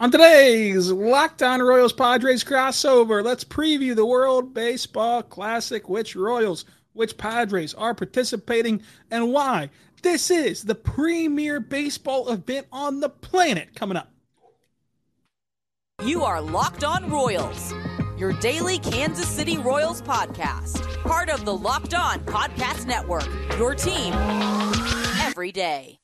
On today's Locked On Royals Padres crossover, let's preview the World Baseball Classic. Which Royals, which Padres are participating, and why? This is the premier baseball event on the planet coming up. You are Locked On Royals, your daily Kansas City Royals podcast, part of the Locked On Podcast Network, your team every day.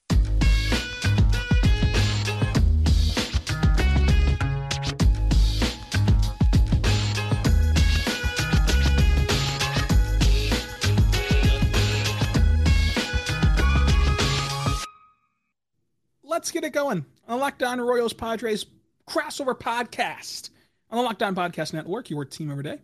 Let's get it going on the Locked On Royals Padres crossover podcast on the Locked On Podcast Network, your team every day.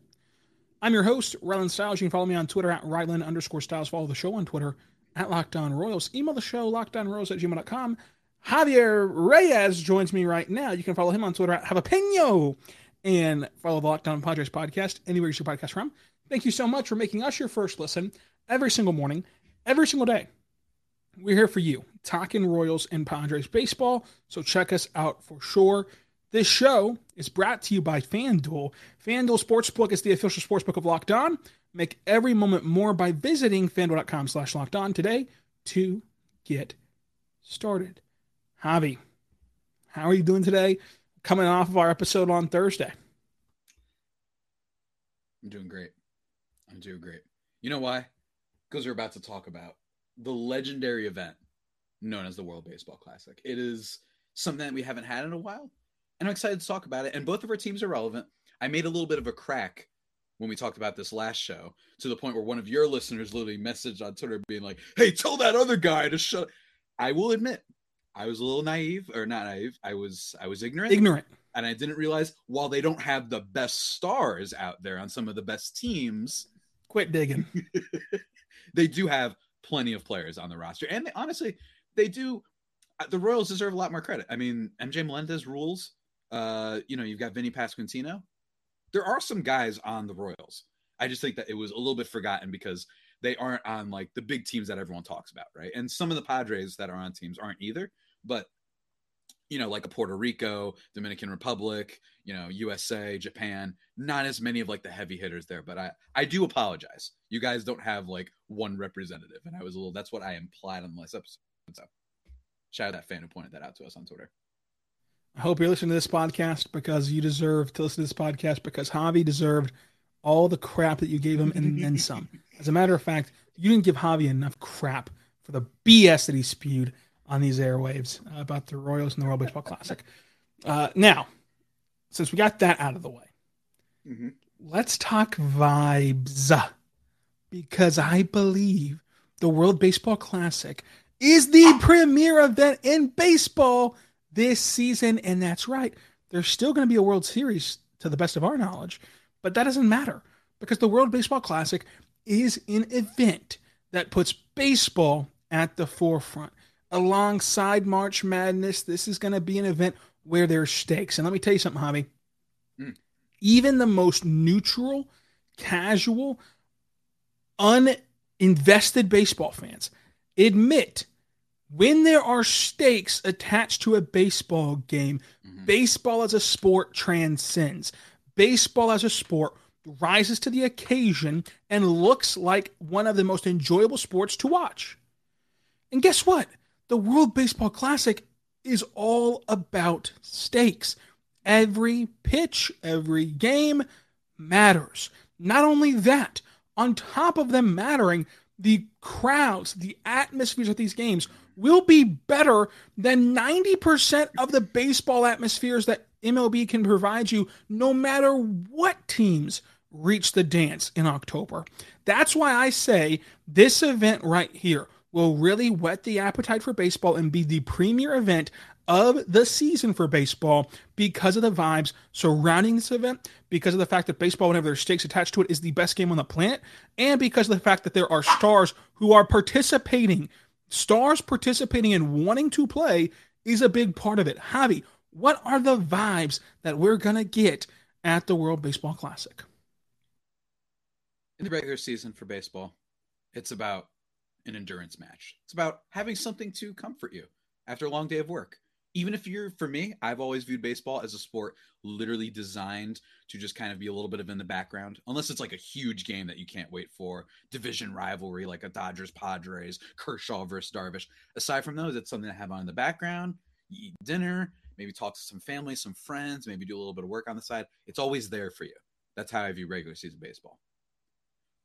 I'm your host, Rylan Stiles. You can follow me on Twitter at Rylan underscore Stiles. Follow the show on Twitter at Locked On Royals. Email the show, lockedonroyals at gmail.com. Javier Reyes joins me right now. You can follow him on Twitter at Javapeno and follow the Locked On Padres podcast anywhere you see your podcast from. Thank you so much for making us your first listen every single morning, every single day. We're here for you, talking Royals and Padres baseball. So check us out for sure. This show is brought to you by FanDuel. FanDuel Sportsbook is the official sportsbook of Locked On. Make every moment more by visiting fanduel.com slash locked on today to get started. Javi, how are you doing today? Coming off of our episode on Thursday. I'm doing great. I'm doing great. You know why? Because we're about to talk about the legendary event known as the World Baseball Classic. It is something that we haven't had in a while, and I'm excited to talk about it. And both of our teams are relevant. I made a little bit of a crack when we talked about this last show to the point where one of your listeners literally messaged on Twitter being like, "Hey, tell that other guy to shut." I will admit, I was a little naive, or not naive. I was I was ignorant. Ignorant. And I didn't realize while they don't have the best stars out there on some of the best teams, quit digging. they do have plenty of players on the roster, and they, honestly, they do. uh, The Royals deserve a lot more credit. I mean, MJ Melendez rules. Uh, you know, you've got Vinny Pasquantino. There are some guys on the Royals. I just think that it was a little bit forgotten because they aren't on like the big teams that everyone talks about, right? And some of the Padres that are on teams aren't either. But you know, like a Puerto Rico, Dominican Republic, you know, USA, Japan, not as many of like the heavy hitters there, but I I do apologize. You guys don't have like one representative and I was a little that's what I implied on the last episode. So shout out that fan who pointed that out to us on Twitter. I hope you're listening to this podcast because you deserve to listen to this podcast because Javi deserved all the crap that you gave him and then some. As a matter of fact, you didn't give Javi enough crap for the BS that he spewed on these airwaves about the Royals and the World Baseball Classic. Uh, now, since we got that out of the way, Mhm. let's talk vibes because I believe the World Baseball Classic is the premier event in baseball this season. And that's right. There's still going to be a World Series to the best of our knowledge, but that doesn't matter because the World Baseball Classic is an event that puts baseball at the forefront. Alongside March Madness, this is going to be an event where there's stakes. And let me tell you something, Javi. Mm. Even the most neutral, casual, uninvested baseball fans admit when there are stakes attached to a baseball game, Mhm. baseball as a sport transcends. Baseball as a sport rises to the occasion and looks like one of the most enjoyable sports to watch. And guess what? The World Baseball Classic is all about stakes. Every pitch, every game matters. Not only that, on top of them mattering, the crowds, the atmospheres at these games will be better than 90% of the baseball atmospheres that MLB can provide you, no matter what teams reach the dance in October. That's why I say this event right here will really whet the appetite for baseball and be the premier event of the season for baseball because of the vibes surrounding this event, because of the fact that baseball, whenever there's stakes attached to it, is the best game on the planet, and because of the fact that there are stars who are participating. Stars participating and wanting to play is a big part of it. Javi, what are the vibes that we're going to get at the World Baseball Classic? in the regular season for baseball, it's about an endurance match. It's about having something to comfort you after a long day of work. even if you're for me, I've always viewed baseball as a sport literally designed to just kind of be a little bit of in the background, unless it's like a huge game that you can't wait for, division rivalry like a Dodgers Padres, Kershaw versus Darvish. Aside from those, it's something to have on in the background. You eat dinner, maybe talk to some family, some friends, maybe do a little bit of work on the side. It's always there for you. That's how I view regular season baseball.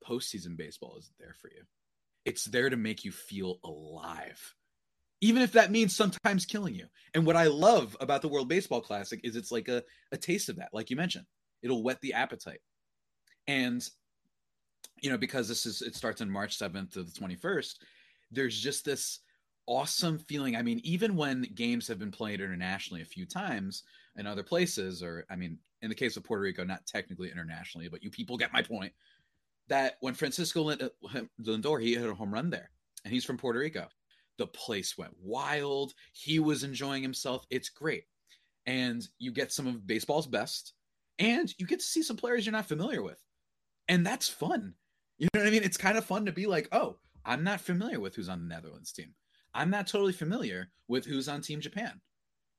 Postseason baseball isn't there for you. It's there to make you feel alive even if that means sometimes killing you. And what I love about the World Baseball Classic is it's like a, a taste of that, like you mentioned. It'll whet the appetite. And, you know, because this is, it starts on March 7th to the 21st, there's just this awesome feeling. I mean, even when games have been played internationally a few times in other places, or, I mean, in the case of Puerto Rico, not technically internationally, but you people get my point. That when Francisco uh, Lindor, he hit a home run there, and he's from Puerto Rico the place went wild. He was enjoying himself. It's great. And you get some of baseball's best, and you get to see some players you're not familiar with. And that's fun. You know what I mean? It's kind of fun to be like, oh, I'm not familiar with who's on the Netherlands team. I'm not totally familiar with who's on Team Japan.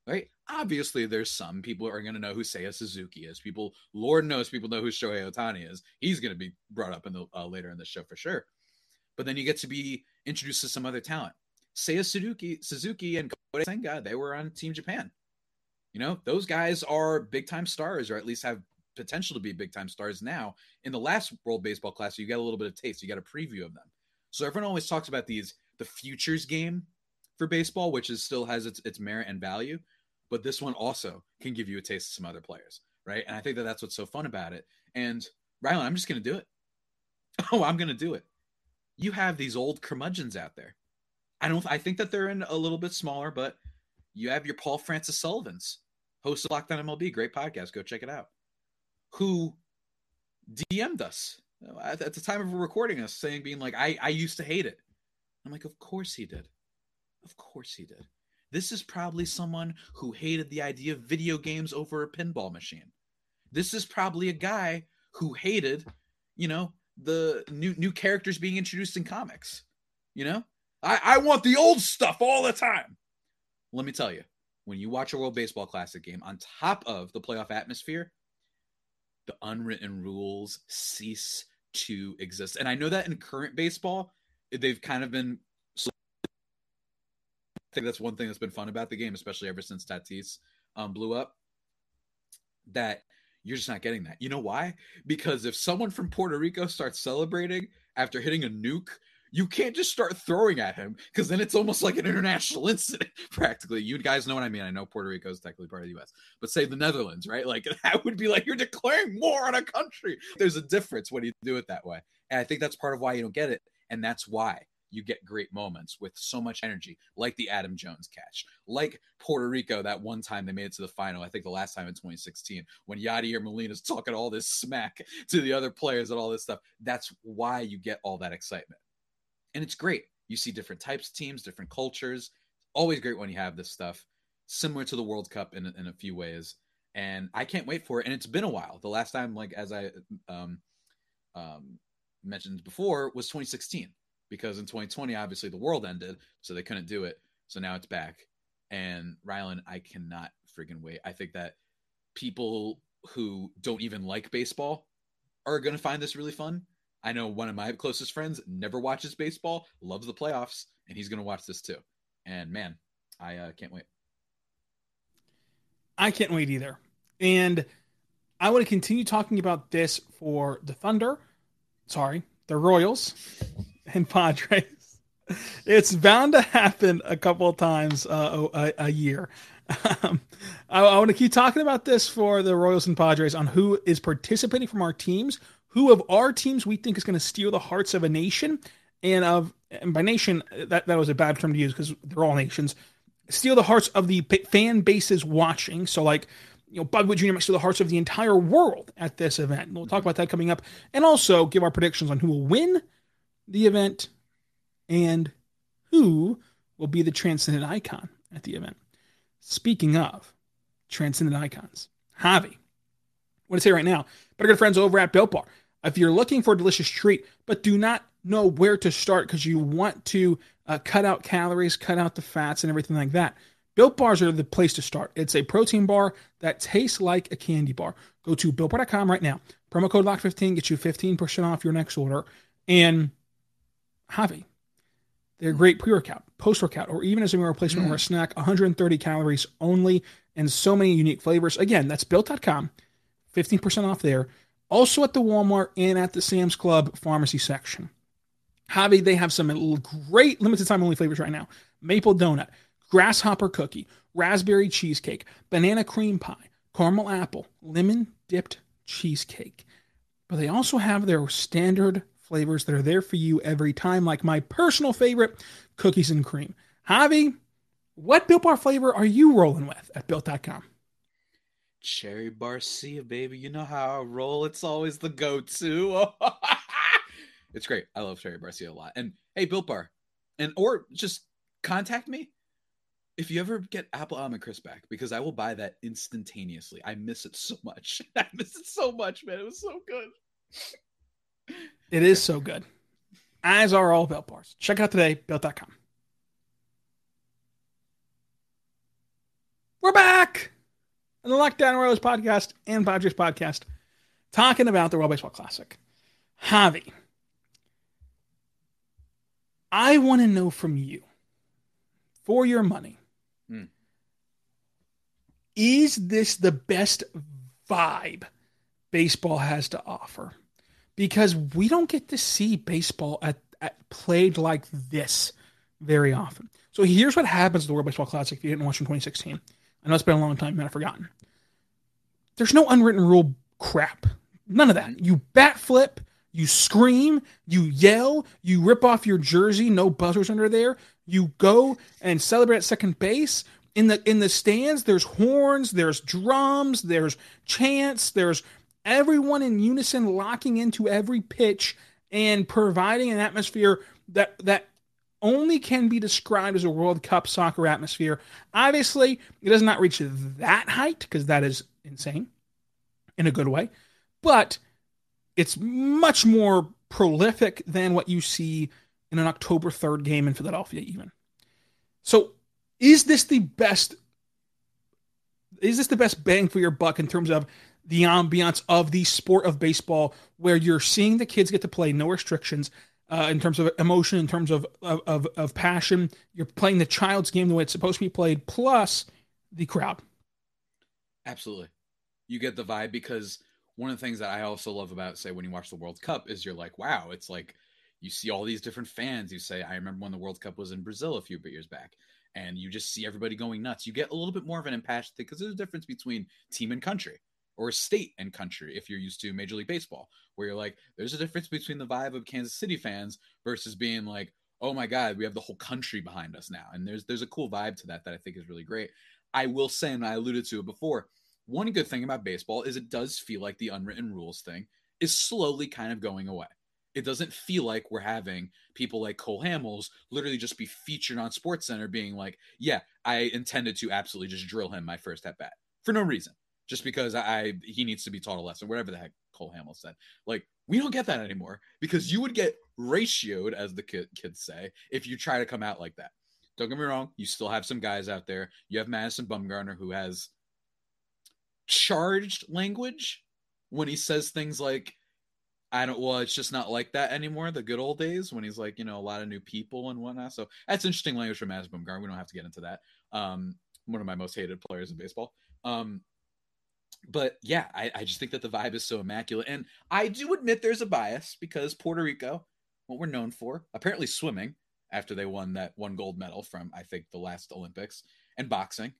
Right? Obviously, there's some people are going to know who Seiya Suzuki is. People, Lord knows, people know who Shohei Ohtani is. He's going to be brought up in the uh, later in the show for sure. But then you get to be introduced to some other talent. Seiya Suzuki, Suzuki and Kodai Senga, they were on Team Japan. You know, those guys are big time stars, or at least have potential to be big time stars now. In the last World Baseball Classic, you got a little bit of taste, you got a preview of them. So everyone always talks about these the futures game for baseball, which is still has its its merit and value, but this one also can give you a taste of some other players, right? And I think that that's what's so fun about it. And Rylan, I'm just gonna do it. Oh, I'm gonna do it. You have these old curmudgeons out there I don't. I think that they're in a little bit smaller, but you have your Paul Francis Sullivans, host of Locked On MLB, great podcast. Go check it out. Who DM'd us at the time of recording us, saying, being like, "I I used to hate it." I'm like, "Of course he did. Of course he did." This is probably someone who hated the idea of video games over a pinball machine. This is probably a guy who hated, you know, the new new characters being introduced in comics. You know, I, I want the old stuff all the time. Let me tell you, when you watch a World Baseball Classic game, on top of the playoff atmosphere, the unwritten rules cease to exist. And I know that in current baseball, they've kind of been. Think that's one thing that's been fun about the game, especially ever since Tatis um, blew up. That you're just not getting that. You know why? Because if someone from Puerto Rico starts celebrating after hitting a nuke you can't just start throwing at him because then it's almost like an international incident practically you guys know what i mean i know puerto rico is technically part of the us but say the netherlands right like that would be like you're declaring war on a country there's a difference when you do it that way and i think that's part of why you don't get it and that's why you get great moments with so much energy, like the Adam Jones catch, like Puerto Rico that one time they made it to the final. I think the last time in 2016 when Yadier Molina's talking all this smack to the other players and all this stuff. That's why you get all that excitement and it's great. You see different types of teams, different cultures. Always great when you have this stuff, similar to the World Cup in in a few ways. And I can't wait for it. And it's been a while. The last time, like as I um, um, mentioned before, was 2016 because in 2020, obviously the world ended, so they couldn't do it. So now it's back. And Rylan, I cannot freaking wait. I think that people who don't even like baseball are going to find this really fun I know one of my closest friends never watches baseball, loves the playoffs, and he's going to watch this too. And man, I uh, can't wait. I can't wait either. And I want to continue talking about this for the Thunder. Sorry, the Royals and Padres. It's bound to happen a couple of times uh, a, a, year. Um, I, I want to keep talking about this for the Royals and Padres on who is participating from our teams, who of our teams we think is going to steal the hearts of a nation and of and by nation that that was a bad term to use because they're all nations steal the hearts of the fan bases watching so like you know Bobby Witt Jr. might steal the hearts of the entire world at this event we'll talk about that coming up and also give our predictions on who will win the event and who will be the transcendent icon at the event speaking of transcendent icons Javi what to say right now better good friends over at Built Bar if you're looking for a delicious treat, but do not know where to start because you want to uh, cut out calories, cut out the fats, and everything like that, Built bars are the place to start. It's a protein bar that tastes like a candy bar. Go to builtbar.com right now. Promo code LOCK15 gets you 15% off your next order. And Javi, they're great pre workout, post workout, or even as a meal replacement or a mm. snack. 130 calories only and so many unique flavors. Again, that's built.com, 15% off there. Also at the Walmart and at the Sam's Club pharmacy section. Javi, they have some great limited time only flavors right now maple donut, grasshopper cookie, raspberry cheesecake, banana cream pie, caramel apple, lemon dipped cheesecake. But they also have their standard flavors that are there for you every time, like my personal favorite, cookies and cream. Javi, what Built Bar flavor are you rolling with at Built.com? Cherry Barcia, baby. You know how I roll. It's always the go-to. it's great. I love Cherry Barcia a lot. And hey, Built Bar, and or just contact me if you ever get apple almond crisp back because I will buy that instantaneously. I miss it so much. I miss it so much, man. It was so good. It is so good. As are all Built Bars. Check it out today, built.com. We're back on the Locked On Royals podcast and Padres podcast talking about the World Baseball Classic. Javi, I want to know from you for your money. Hmm. Is this the best vibe baseball has to offer? Because we don't get to see baseball at, at played like this very often. So here's what happens at the World Baseball Classic if you didn't watch in 2016. I know it's been a long time, you might have forgotten. There's no unwritten rule crap. None of that. You bat flip, you scream, you yell, you rip off your jersey, no buzzers under there. You go and celebrate at second base. In the in the stands, there's horns, there's drums, there's chants, there's everyone in unison locking into every pitch and providing an atmosphere that that only can be described as a World Cup soccer atmosphere. Obviously, it does not reach that height because that is insane in a good way, but it's much more prolific than what you see in an October 3rd game in Philadelphia, even. So, is this the best? Is this the best bang for your buck in terms of the ambiance of the sport of baseball, where you're seeing the kids get to play, no restrictions uh, in terms of emotion, in terms of, of of passion? You're playing the child's game the way it's supposed to be played, plus the crowd. Absolutely. You get the vibe because one of the things that I also love about, say, when you watch the World Cup is you're like, wow, it's like you see all these different fans. You say, I remember when the World Cup was in Brazil a few years back, and you just see everybody going nuts. You get a little bit more of an impassioned because there's a difference between team and country or state and country if you're used to Major League Baseball, where you're like, there's a difference between the vibe of Kansas City fans versus being like, oh my God, we have the whole country behind us now. And there's there's a cool vibe to that that I think is really great. I will say, and I alluded to it before, one good thing about baseball is it does feel like the unwritten rules thing is slowly kind of going away. It doesn't feel like we're having people like Cole Hamels literally just be featured on Sports Center being like, yeah, I intended to absolutely just drill him my first at bat for no reason. Just because I he needs to be taught a lesson, whatever the heck Cole Hamels said. Like, we don't get that anymore because you would get ratioed, as the kid, kids say, if you try to come out like that. Don't get me wrong, you still have some guys out there. You have Madison Bumgarner who has charged language when he says things like I don't well, it's just not like that anymore. The good old days when he's like, you know, a lot of new people and whatnot. So that's interesting language from Madison Bumgarner. We don't have to get into that. Um, one of my most hated players in baseball. Um, but yeah, I, I just think that the vibe is so immaculate. And I do admit there's a bias because Puerto Rico, what we're known for, apparently swimming after they won that one gold medal from I think the last Olympics, and boxing,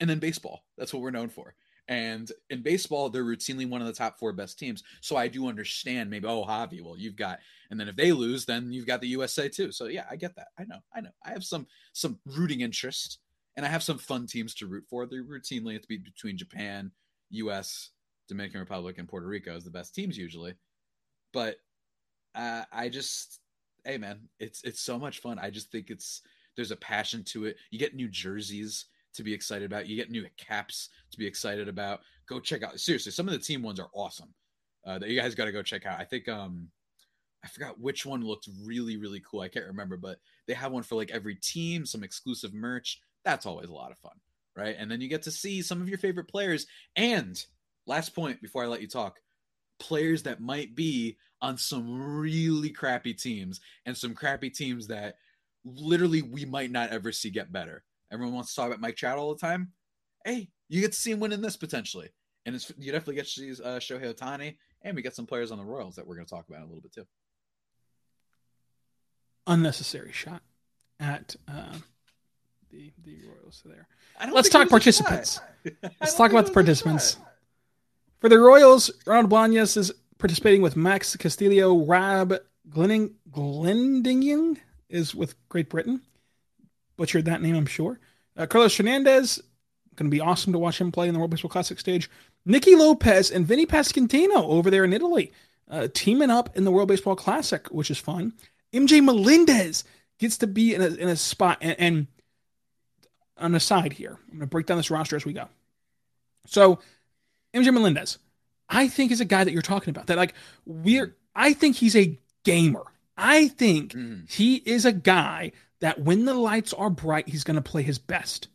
and then baseball. That's what we're known for. And in baseball, they're routinely one of the top four best teams. So I do understand maybe, oh, Javi, well, you've got, and then if they lose, then you've got the USA too. So yeah, I get that. I know, I know. I have some some rooting interest, and I have some fun teams to root for. They're routinely it's between Japan, US, Dominican Republic, and Puerto Rico as the best teams usually. But uh, I just, hey man, it's it's so much fun. I just think it's there's a passion to it. You get new jerseys to be excited about. You get new caps to be excited about. Go check out. Seriously, some of the team ones are awesome. Uh, that you guys got to go check out. I think um, I forgot which one looked really really cool. I can't remember, but they have one for like every team, some exclusive merch, That's always a lot of fun, right? And then you get to see some of your favorite players. And last point before I let you talk players that might be on some really crappy teams and some crappy teams that literally we might not ever see get better. Everyone wants to talk about Mike Trout all the time. Hey, you get to see him win in this potentially. And it's, you definitely get to see uh, Shohei Ohtani, and we get some players on the Royals that we're going to talk about a little bit too. Unnecessary shot at uh, the the Royals there. Let's talk participants. Let's talk about the participants. For the Royals, Ronald Bolaños is participating with Max Castillo. Rob Glenning, Glendinning is with Great Britain. Butchered that name, I'm sure. Uh, Carlos Hernandez, going to be awesome to watch him play in the World Baseball Classic stage. Nicky Lopez and Vinny Pasquantino over there in Italy, uh, teaming up in the World Baseball Classic, which is fun. MJ Melendez gets to be in a, in a spot. And, and on the side here, I'm going to break down this roster as we go. So, MJ Melendez, I think is a guy that you're talking about. That like we're, I think he's a gamer. I think mm. he is a guy that when the lights are bright, he's going to play his best.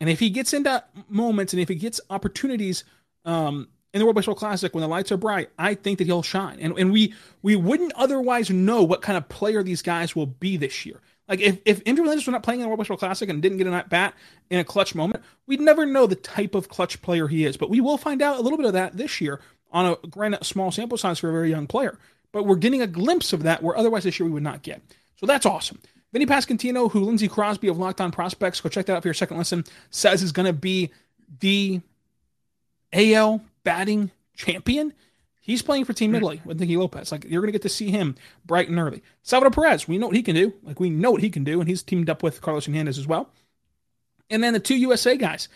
And if he gets into moments and if he gets opportunities um, in the World Baseball Classic when the lights are bright, I think that he'll shine. And and we we wouldn't otherwise know what kind of player these guys will be this year. Like if if Andrew Landis was not playing in the World Baseball Classic and didn't get an at bat in a clutch moment, we'd never know the type of clutch player he is. But we will find out a little bit of that this year on a granted small sample size for a very young player. But we're getting a glimpse of that where otherwise this year we would not get. So that's awesome. Vinny Pasquantino, who Lindsey Crosby of Locked On Prospects, go check that out for your second lesson, says is going to be the AL batting champion. He's playing for Team Italy with Nicky Lopez. Like you're going to get to see him bright and early. Salvador Perez, we know what he can do. Like we know what he can do, and he's teamed up with Carlos Hernandez as well. And then the two USA guys,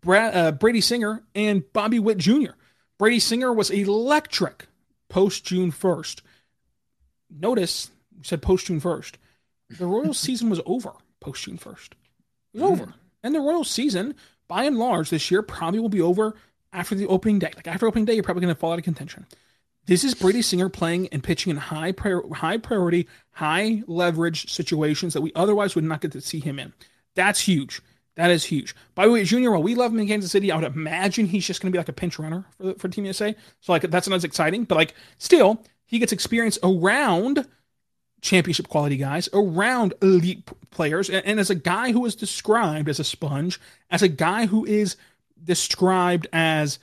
Brad, uh, Brady Singer and Bobby Witt Jr. Brady Singer was electric post June 1st. Notice we said post June 1st. The Royals season was over post June 1st. It was mm. over. And the Royals season, by and large, this year probably will be over after the opening day. Like after opening day, you're probably going to fall out of contention. This is Brady Singer playing and pitching in high prior, high priority, high leverage situations that we otherwise would not get to see him in. That's huge. That is huge. By the way, Junior, while we love him in Kansas City, I would imagine he's just going to be like a pinch runner for, for Team USA. So like that's not as exciting, but like still, he gets experience around championship quality guys, around elite players, and, and as a guy who is described as a sponge, as a guy who is described as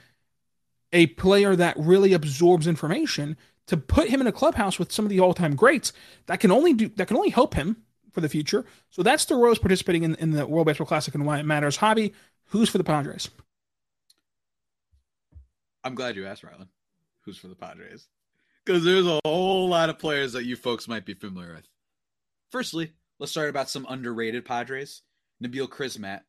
a player that really absorbs information to put him in a clubhouse with some of the all-time greats that can only do that can only help him for the future. So that's the Royals participating in, in the World Baseball Classic and why it matters. Javi, who's for the Padres? I'm glad you asked, Rylan. Who's for the Padres? Because there's a whole lot of players that you folks might be familiar with. Firstly, let's start about some underrated Padres. Nabil Crismatt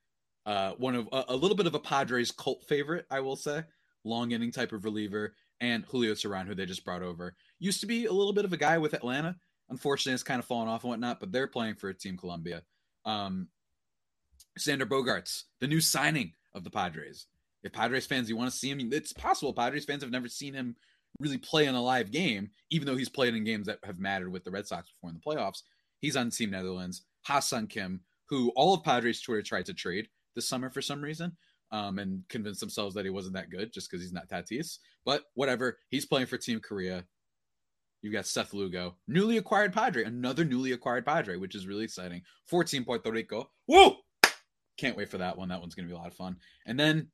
uh, one of a, a, little bit of a Padres cult favorite, I will say, long inning type of reliever, and Julio Teheran, who they just brought over, used to be a little bit of a guy with Atlanta. Unfortunately, it's kind of fallen off and whatnot, but they're playing for Team Colombia. Um, Xander Bogaerts, the new signing of the Padres. If Padres fans, you want to see him, it's possible. Padres fans have never seen him really play in a live game, even though he's played in games that have mattered with the Red Sox before in the playoffs. He's on Team Netherlands. Ha-Seong Kim, who all of Padres Twitter tried to trade, this summer for some reason um, and convinced themselves that he wasn't that good just because he's not Tatis. But whatever, he's playing for Team Korea. You've got Seth Lugo, newly acquired Padre, another newly acquired Padre, which is really exciting. 14 Puerto Rico. Whoa! Can't wait for that one. That one's going to be a lot of fun. And then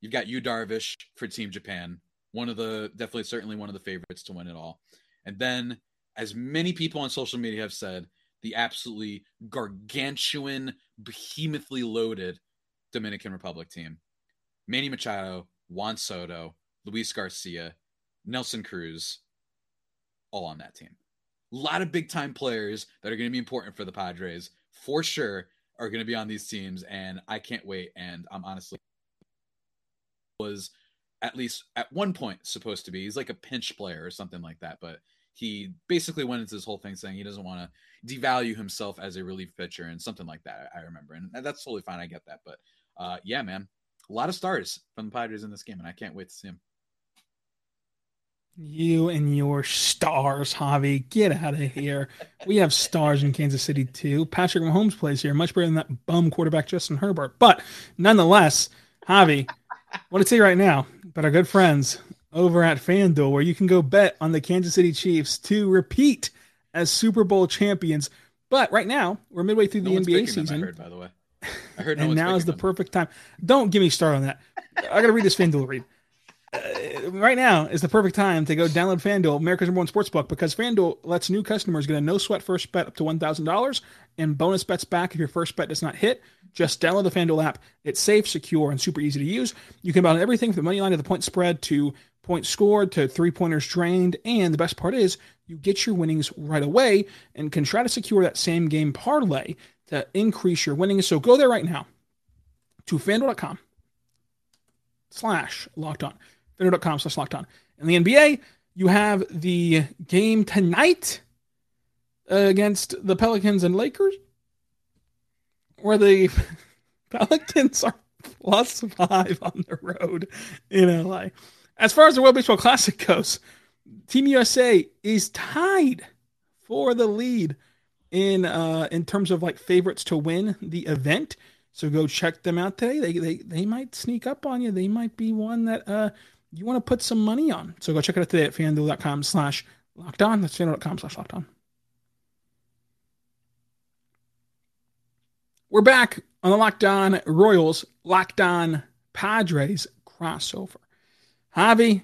you've got Yu Darvish for Team Japan, one of the definitely, certainly one of the favorites to win it all. And then, as many people on social media have said, the absolutely gargantuan, behemothly loaded Dominican Republic team. Manny Machado, Juan Soto, Luis Garcia, Nelson Cruz, all on that team. A lot of big time players that are going to be important for the Padres for sure are going to be on these teams, and I can't wait. And I'm honestly was at least at one point supposed to be. He's like a pinch player or something like that, but he basically went into this whole thing saying he doesn't want to devalue himself as a relief pitcher and something like that. I remember, and that's totally fine. I get that, but uh, yeah, man, a lot of stars from the Padres in this game, and I can't wait to see them. You and your stars, Javi. Get out of here. We have stars in Kansas City too. Patrick Mahomes plays here, much better than that bum quarterback Justin Herbert. But nonetheless, Javi, what to say right now, but our good friends over at FanDuel, where you can go bet on the Kansas City Chiefs to repeat as Super Bowl champions. But right now, we're midway through No the NBA season. I heard, by the way. I heard no and now is the them. perfect time. Don't give me start on that. I got to read this FanDuel read. Uh, right now is the perfect time to go download FanDuel, America's number one sports book, because FanDuel lets new customers get a no sweat first bet up to $1,000 and bonus bets back if your first bet does not hit. Just download the FanDuel app. It's safe, secure, and super easy to use. You can bet on everything from the money line to the point spread to points scored to three pointers drained. And the best part is you get your winnings right away and can try to secure that same game parlay to increase your winnings. So go there right now to fanduel.com slash locked on. Fanduel.com slash locked on. In the NBA, you have the game tonight against the Pelicans and Lakers, where the Pelicans are plus five on the road in LA. As far as the World Baseball Classic goes, Team USA is tied for the lead in uh in terms of like favorites to win the event. So go check them out today. They they they might sneak up on you. They might be one that uh you want to put some money on. So go check it out today at fanduel.com slash locked on. That's fanduel.com slash locked on. We're back on the Locked On Royals, Locked On Padres crossover. Javi,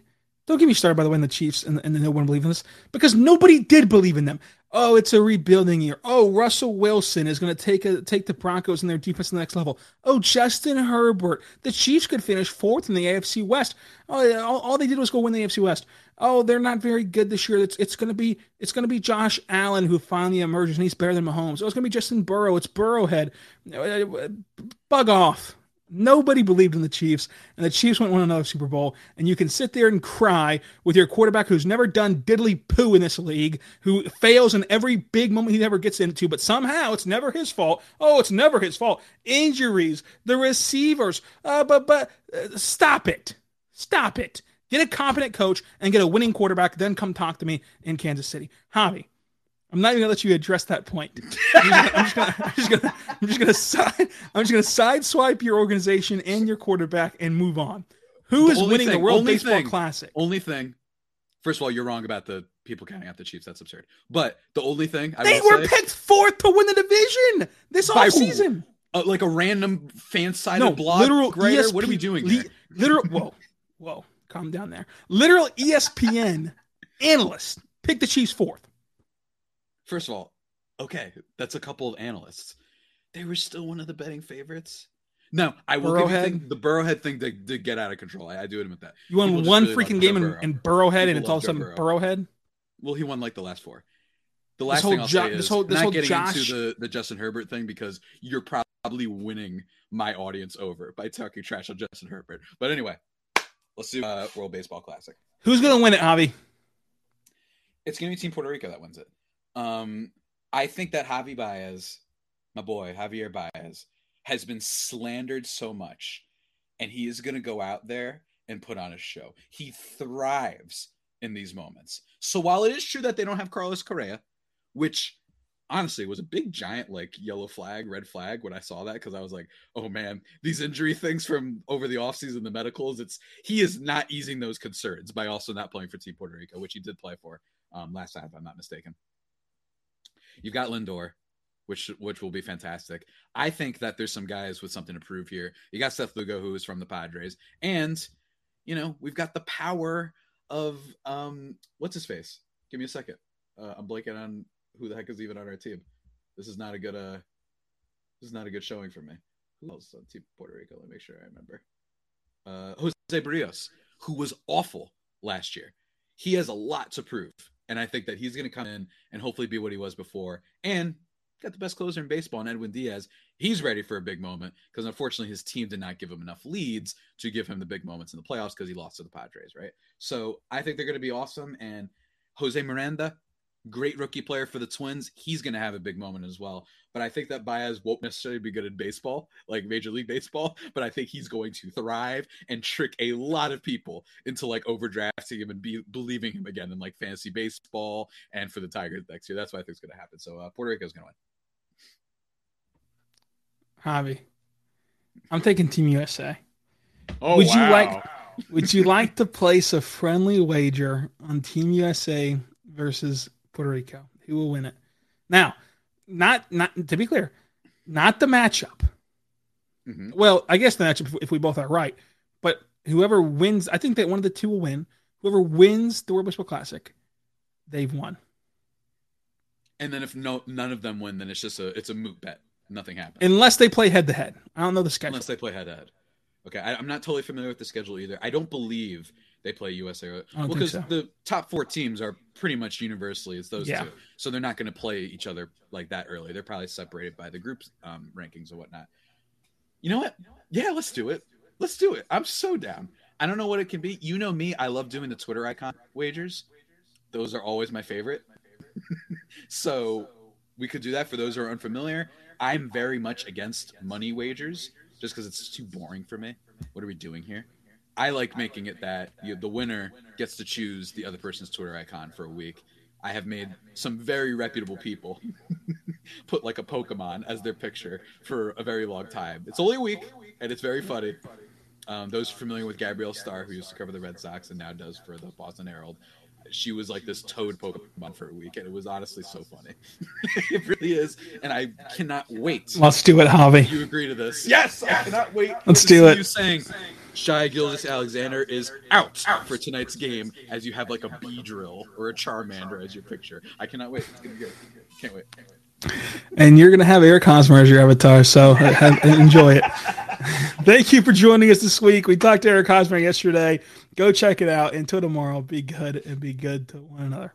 don't get me started by the way in the Chiefs and, and no one believe in this because nobody did believe in them. Oh, it's a rebuilding year. Oh, Russell Wilson is going to take a, take the Broncos and their defense to the next level. Oh, Justin Herbert. The Chiefs could finish fourth in the AFC West. Oh, all, all they did was go win the AFC West. Oh, they're not very good this year. It's, it's going to be it's going to be Josh Allen who finally emerges and he's better than Mahomes. Oh, it's going to be Justin Burrow. It's Burrowhead. Uh, uh, bug off. Nobody believed in the Chiefs, and the Chiefs went won another Super Bowl. And you can sit there and cry with your quarterback who's never done diddly poo in this league, who fails in every big moment he ever gets into, but somehow it's never his fault. Oh, it's never his fault. Injuries, the receivers. Uh, but but uh, stop it, stop it. Get a competent coach and get a winning quarterback. Then come talk to me in Kansas City, Javi. I'm not even gonna let you address that point. I'm just gonna, I'm just gonna, I'm just gonna side, I'm just gonna sideswipe your organization and your quarterback and move on. Who The is only winning the World only Baseball thing- Classic? Only thing, first of all, you're wrong about the people counting out the Chiefs. That's absurd. But the only thing I They were say, picked fourth to win the division this off season. uh, like a random fan-sided No, blog literal. ESP, what are we doing here? Literal, whoa, whoa, calm down there. Literal ESPN analyst picked the Chiefs fourth. First of all, okay, that's a couple of analysts. They were still one of the betting favorites. No, I will give you Burrowhead? thing, the Burrowhead thing did, did get out of control. I, I do admit that. You won People one really freaking game in, Burrow. in Burrowhead, and it's all of a love sudden Burrow. Burrowhead. Well, he won like the last four. The last whole thing I'll Jo- say this whole- this not whole getting Josh- into the, the Justin Herbert thing because you're probably winning my audience over by talking trash on Justin Herbert. But anyway, let's do uh, World Baseball Classic. Who's gonna win it, Javi? It's going to be Team Puerto Rico that wins it. Um, I think that Javi Baez, my boy Javier Baez, has been slandered so much, and he is going to go out there and put on a show. He thrives in these moments. So while it is true that they don't have Carlos Correa, which honestly was a big giant like yellow flag, red flag when I saw that because I was like, oh man, these injury things from over the offseason, the medicals, it's he is not easing those concerns by also not playing for Team Puerto Rico, which he did play for um, last time, if I'm not mistaken. You've got Lindor, which which will be fantastic. I think that there's some guys with something to prove here. You got Seth Lugo, who is from the Padres, and you know we've got the power of um what's his face. Give me a second. Uh, I'm blanking on who the heck is even on our team. This is not a good uh this is not a good showing for me. Who else on Team Puerto Rico? Let me make sure I remember. Uh Jose Berrios, who was awful last year. He has a lot to prove. And I think that he's going to come in and hopefully be what he was before. And got the best closer in baseball, and Edwin Diaz. He's ready for a big moment because unfortunately his team did not give him enough leads to give him the big moments in the playoffs because he lost to the Padres, right? So I think they're going to be awesome. And Jose Miranda, great rookie player for the Twins. He's going to have a big moment as well. But I think that Baez won't necessarily be good in baseball, like Major League Baseball. But I think he's going to thrive and trick a lot of people into like overdrafting him and be believing him again in like fantasy baseball and for the Tigers next year. That's what I think is going to happen. So uh, Puerto Rico's going to win. Javi, I'm taking Team USA. Oh, would wow. you like? Would you like to place a friendly wager on Team USA versus Puerto Rico? Who will win it? Now, not not to be clear, not the matchup. Mhm. Well, I guess the matchup if- we both are right, but whoever wins, I think that one of the two will win. Whoever wins the World Baseball Classic, they've won. And then if no none of them win, then it's just a it's a moot bet. Nothing happens Unless they play head to head. I don't know the schedule. unless they play head to head. Okay, I, I'm not totally familiar with the schedule either. I don't believe they play USA. Well, because so. the top four teams are pretty much universally it's those Yeah. two, so they're not going to play each other like that early. They're probably separated by the group um, rankings and whatnot. You know what? Yeah, let's do it. Let's do it. I'm so down. I don't know what it can be. You know me. I love doing the Twitter icon wagers. Those are always my favorite. so we could do that for those who are unfamiliar. I'm very much against money wagers just because it's too boring for me. What are we doing here? I like making it that you, the winner gets to choose the other person's Twitter icon for a week. I have made some very reputable people put like a Pokemon as their picture for a very long time. It's only a week, and it's very funny. Um, those familiar with Gabrielle Starr, who used to cover the Red Sox and now does for the Boston Herald, she was like this toad Pokemon for a week, and it was honestly so funny. it really is, and I cannot wait. Let's do it, Javi. You agree to this? Yes, I cannot wait. Let's do it. You saying Shai Gilgeous-Alexander is out for tonight's game as you have like a Beedrill or a Charmander as your picture. I cannot wait. It's gonna be good. Can't wait. And you're going to have Eric Hosmer as your avatar, so uh, have, enjoy it. Thank you for joining us this week. We talked to Eric Hosmer yesterday. Go check it out. Until tomorrow, be good and be good to one another.